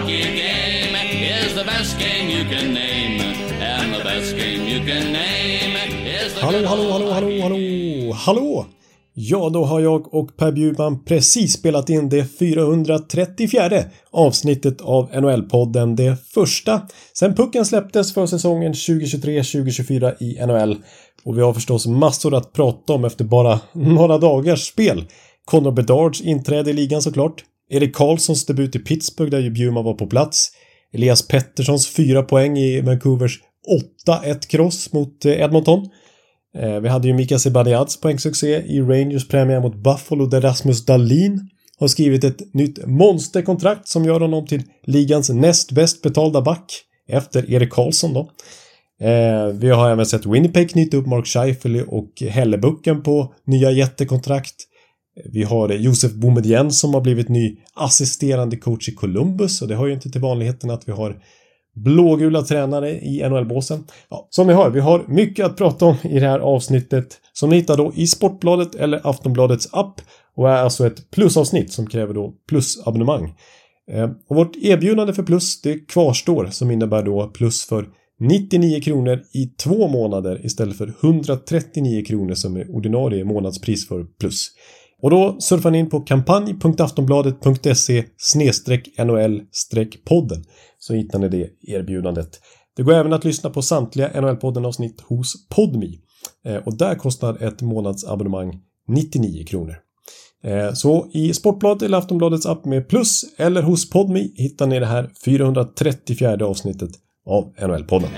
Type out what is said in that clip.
hockey game is the best game you can name. And the best game you can name is the Hallå, hallå, hallå, hallå, hallå, hallå! Ja, då har jag och Per Bjurman precis spelat in det 434 avsnittet av NHL-podden. Det första sen pucken släpptes för säsongen 2023-2024 i NHL. Och vi har förstås massor att prata om efter bara några dagars spel. Connor Bedards inträde i ligan såklart. Erik Karlssons debut i Pittsburgh där ju Bjurman var på plats. Elias Petterssons fyra poäng i Vancouvers 8-1 kross mot eh, Edmonton. Eh, vi hade ju Mika Zibanejad poängsuccé i Rangers premiär mot Buffalo där Rasmus Dahlin har skrivit ett nytt monsterkontrakt som gör honom till ligans näst bäst betalda back efter Erik Karlsson då. Eh, vi har även sett Winnipeg knyta upp Mark Scheifele och Hellebucken på nya jättekontrakt. Vi har Josef Boumedienne som har blivit ny assisterande coach i Columbus och det hör ju inte till vanligheten att vi har blågula tränare i NHL-båsen. Ja, som ni hör, vi har mycket att prata om i det här avsnittet som ni hittar då i Sportbladet eller Aftonbladets app och är alltså ett plusavsnitt som kräver då plusabonnemang. Eh, och vårt erbjudande för plus det kvarstår som innebär då plus för 99 kronor i två månader istället för 139 kronor som är ordinarie månadspris för plus. Och då surfar ni in på kampanj.aftonbladet.se NHL-podden så hittar ni det erbjudandet. Det går även att lyssna på samtliga NHL-podden avsnitt hos Podmi eh, och där kostar ett månadsabonnemang 99 kronor. Eh, så i Sportbladet eller Aftonbladets app med plus eller hos Podmi hittar ni det här 434 avsnittet av NHL-podden.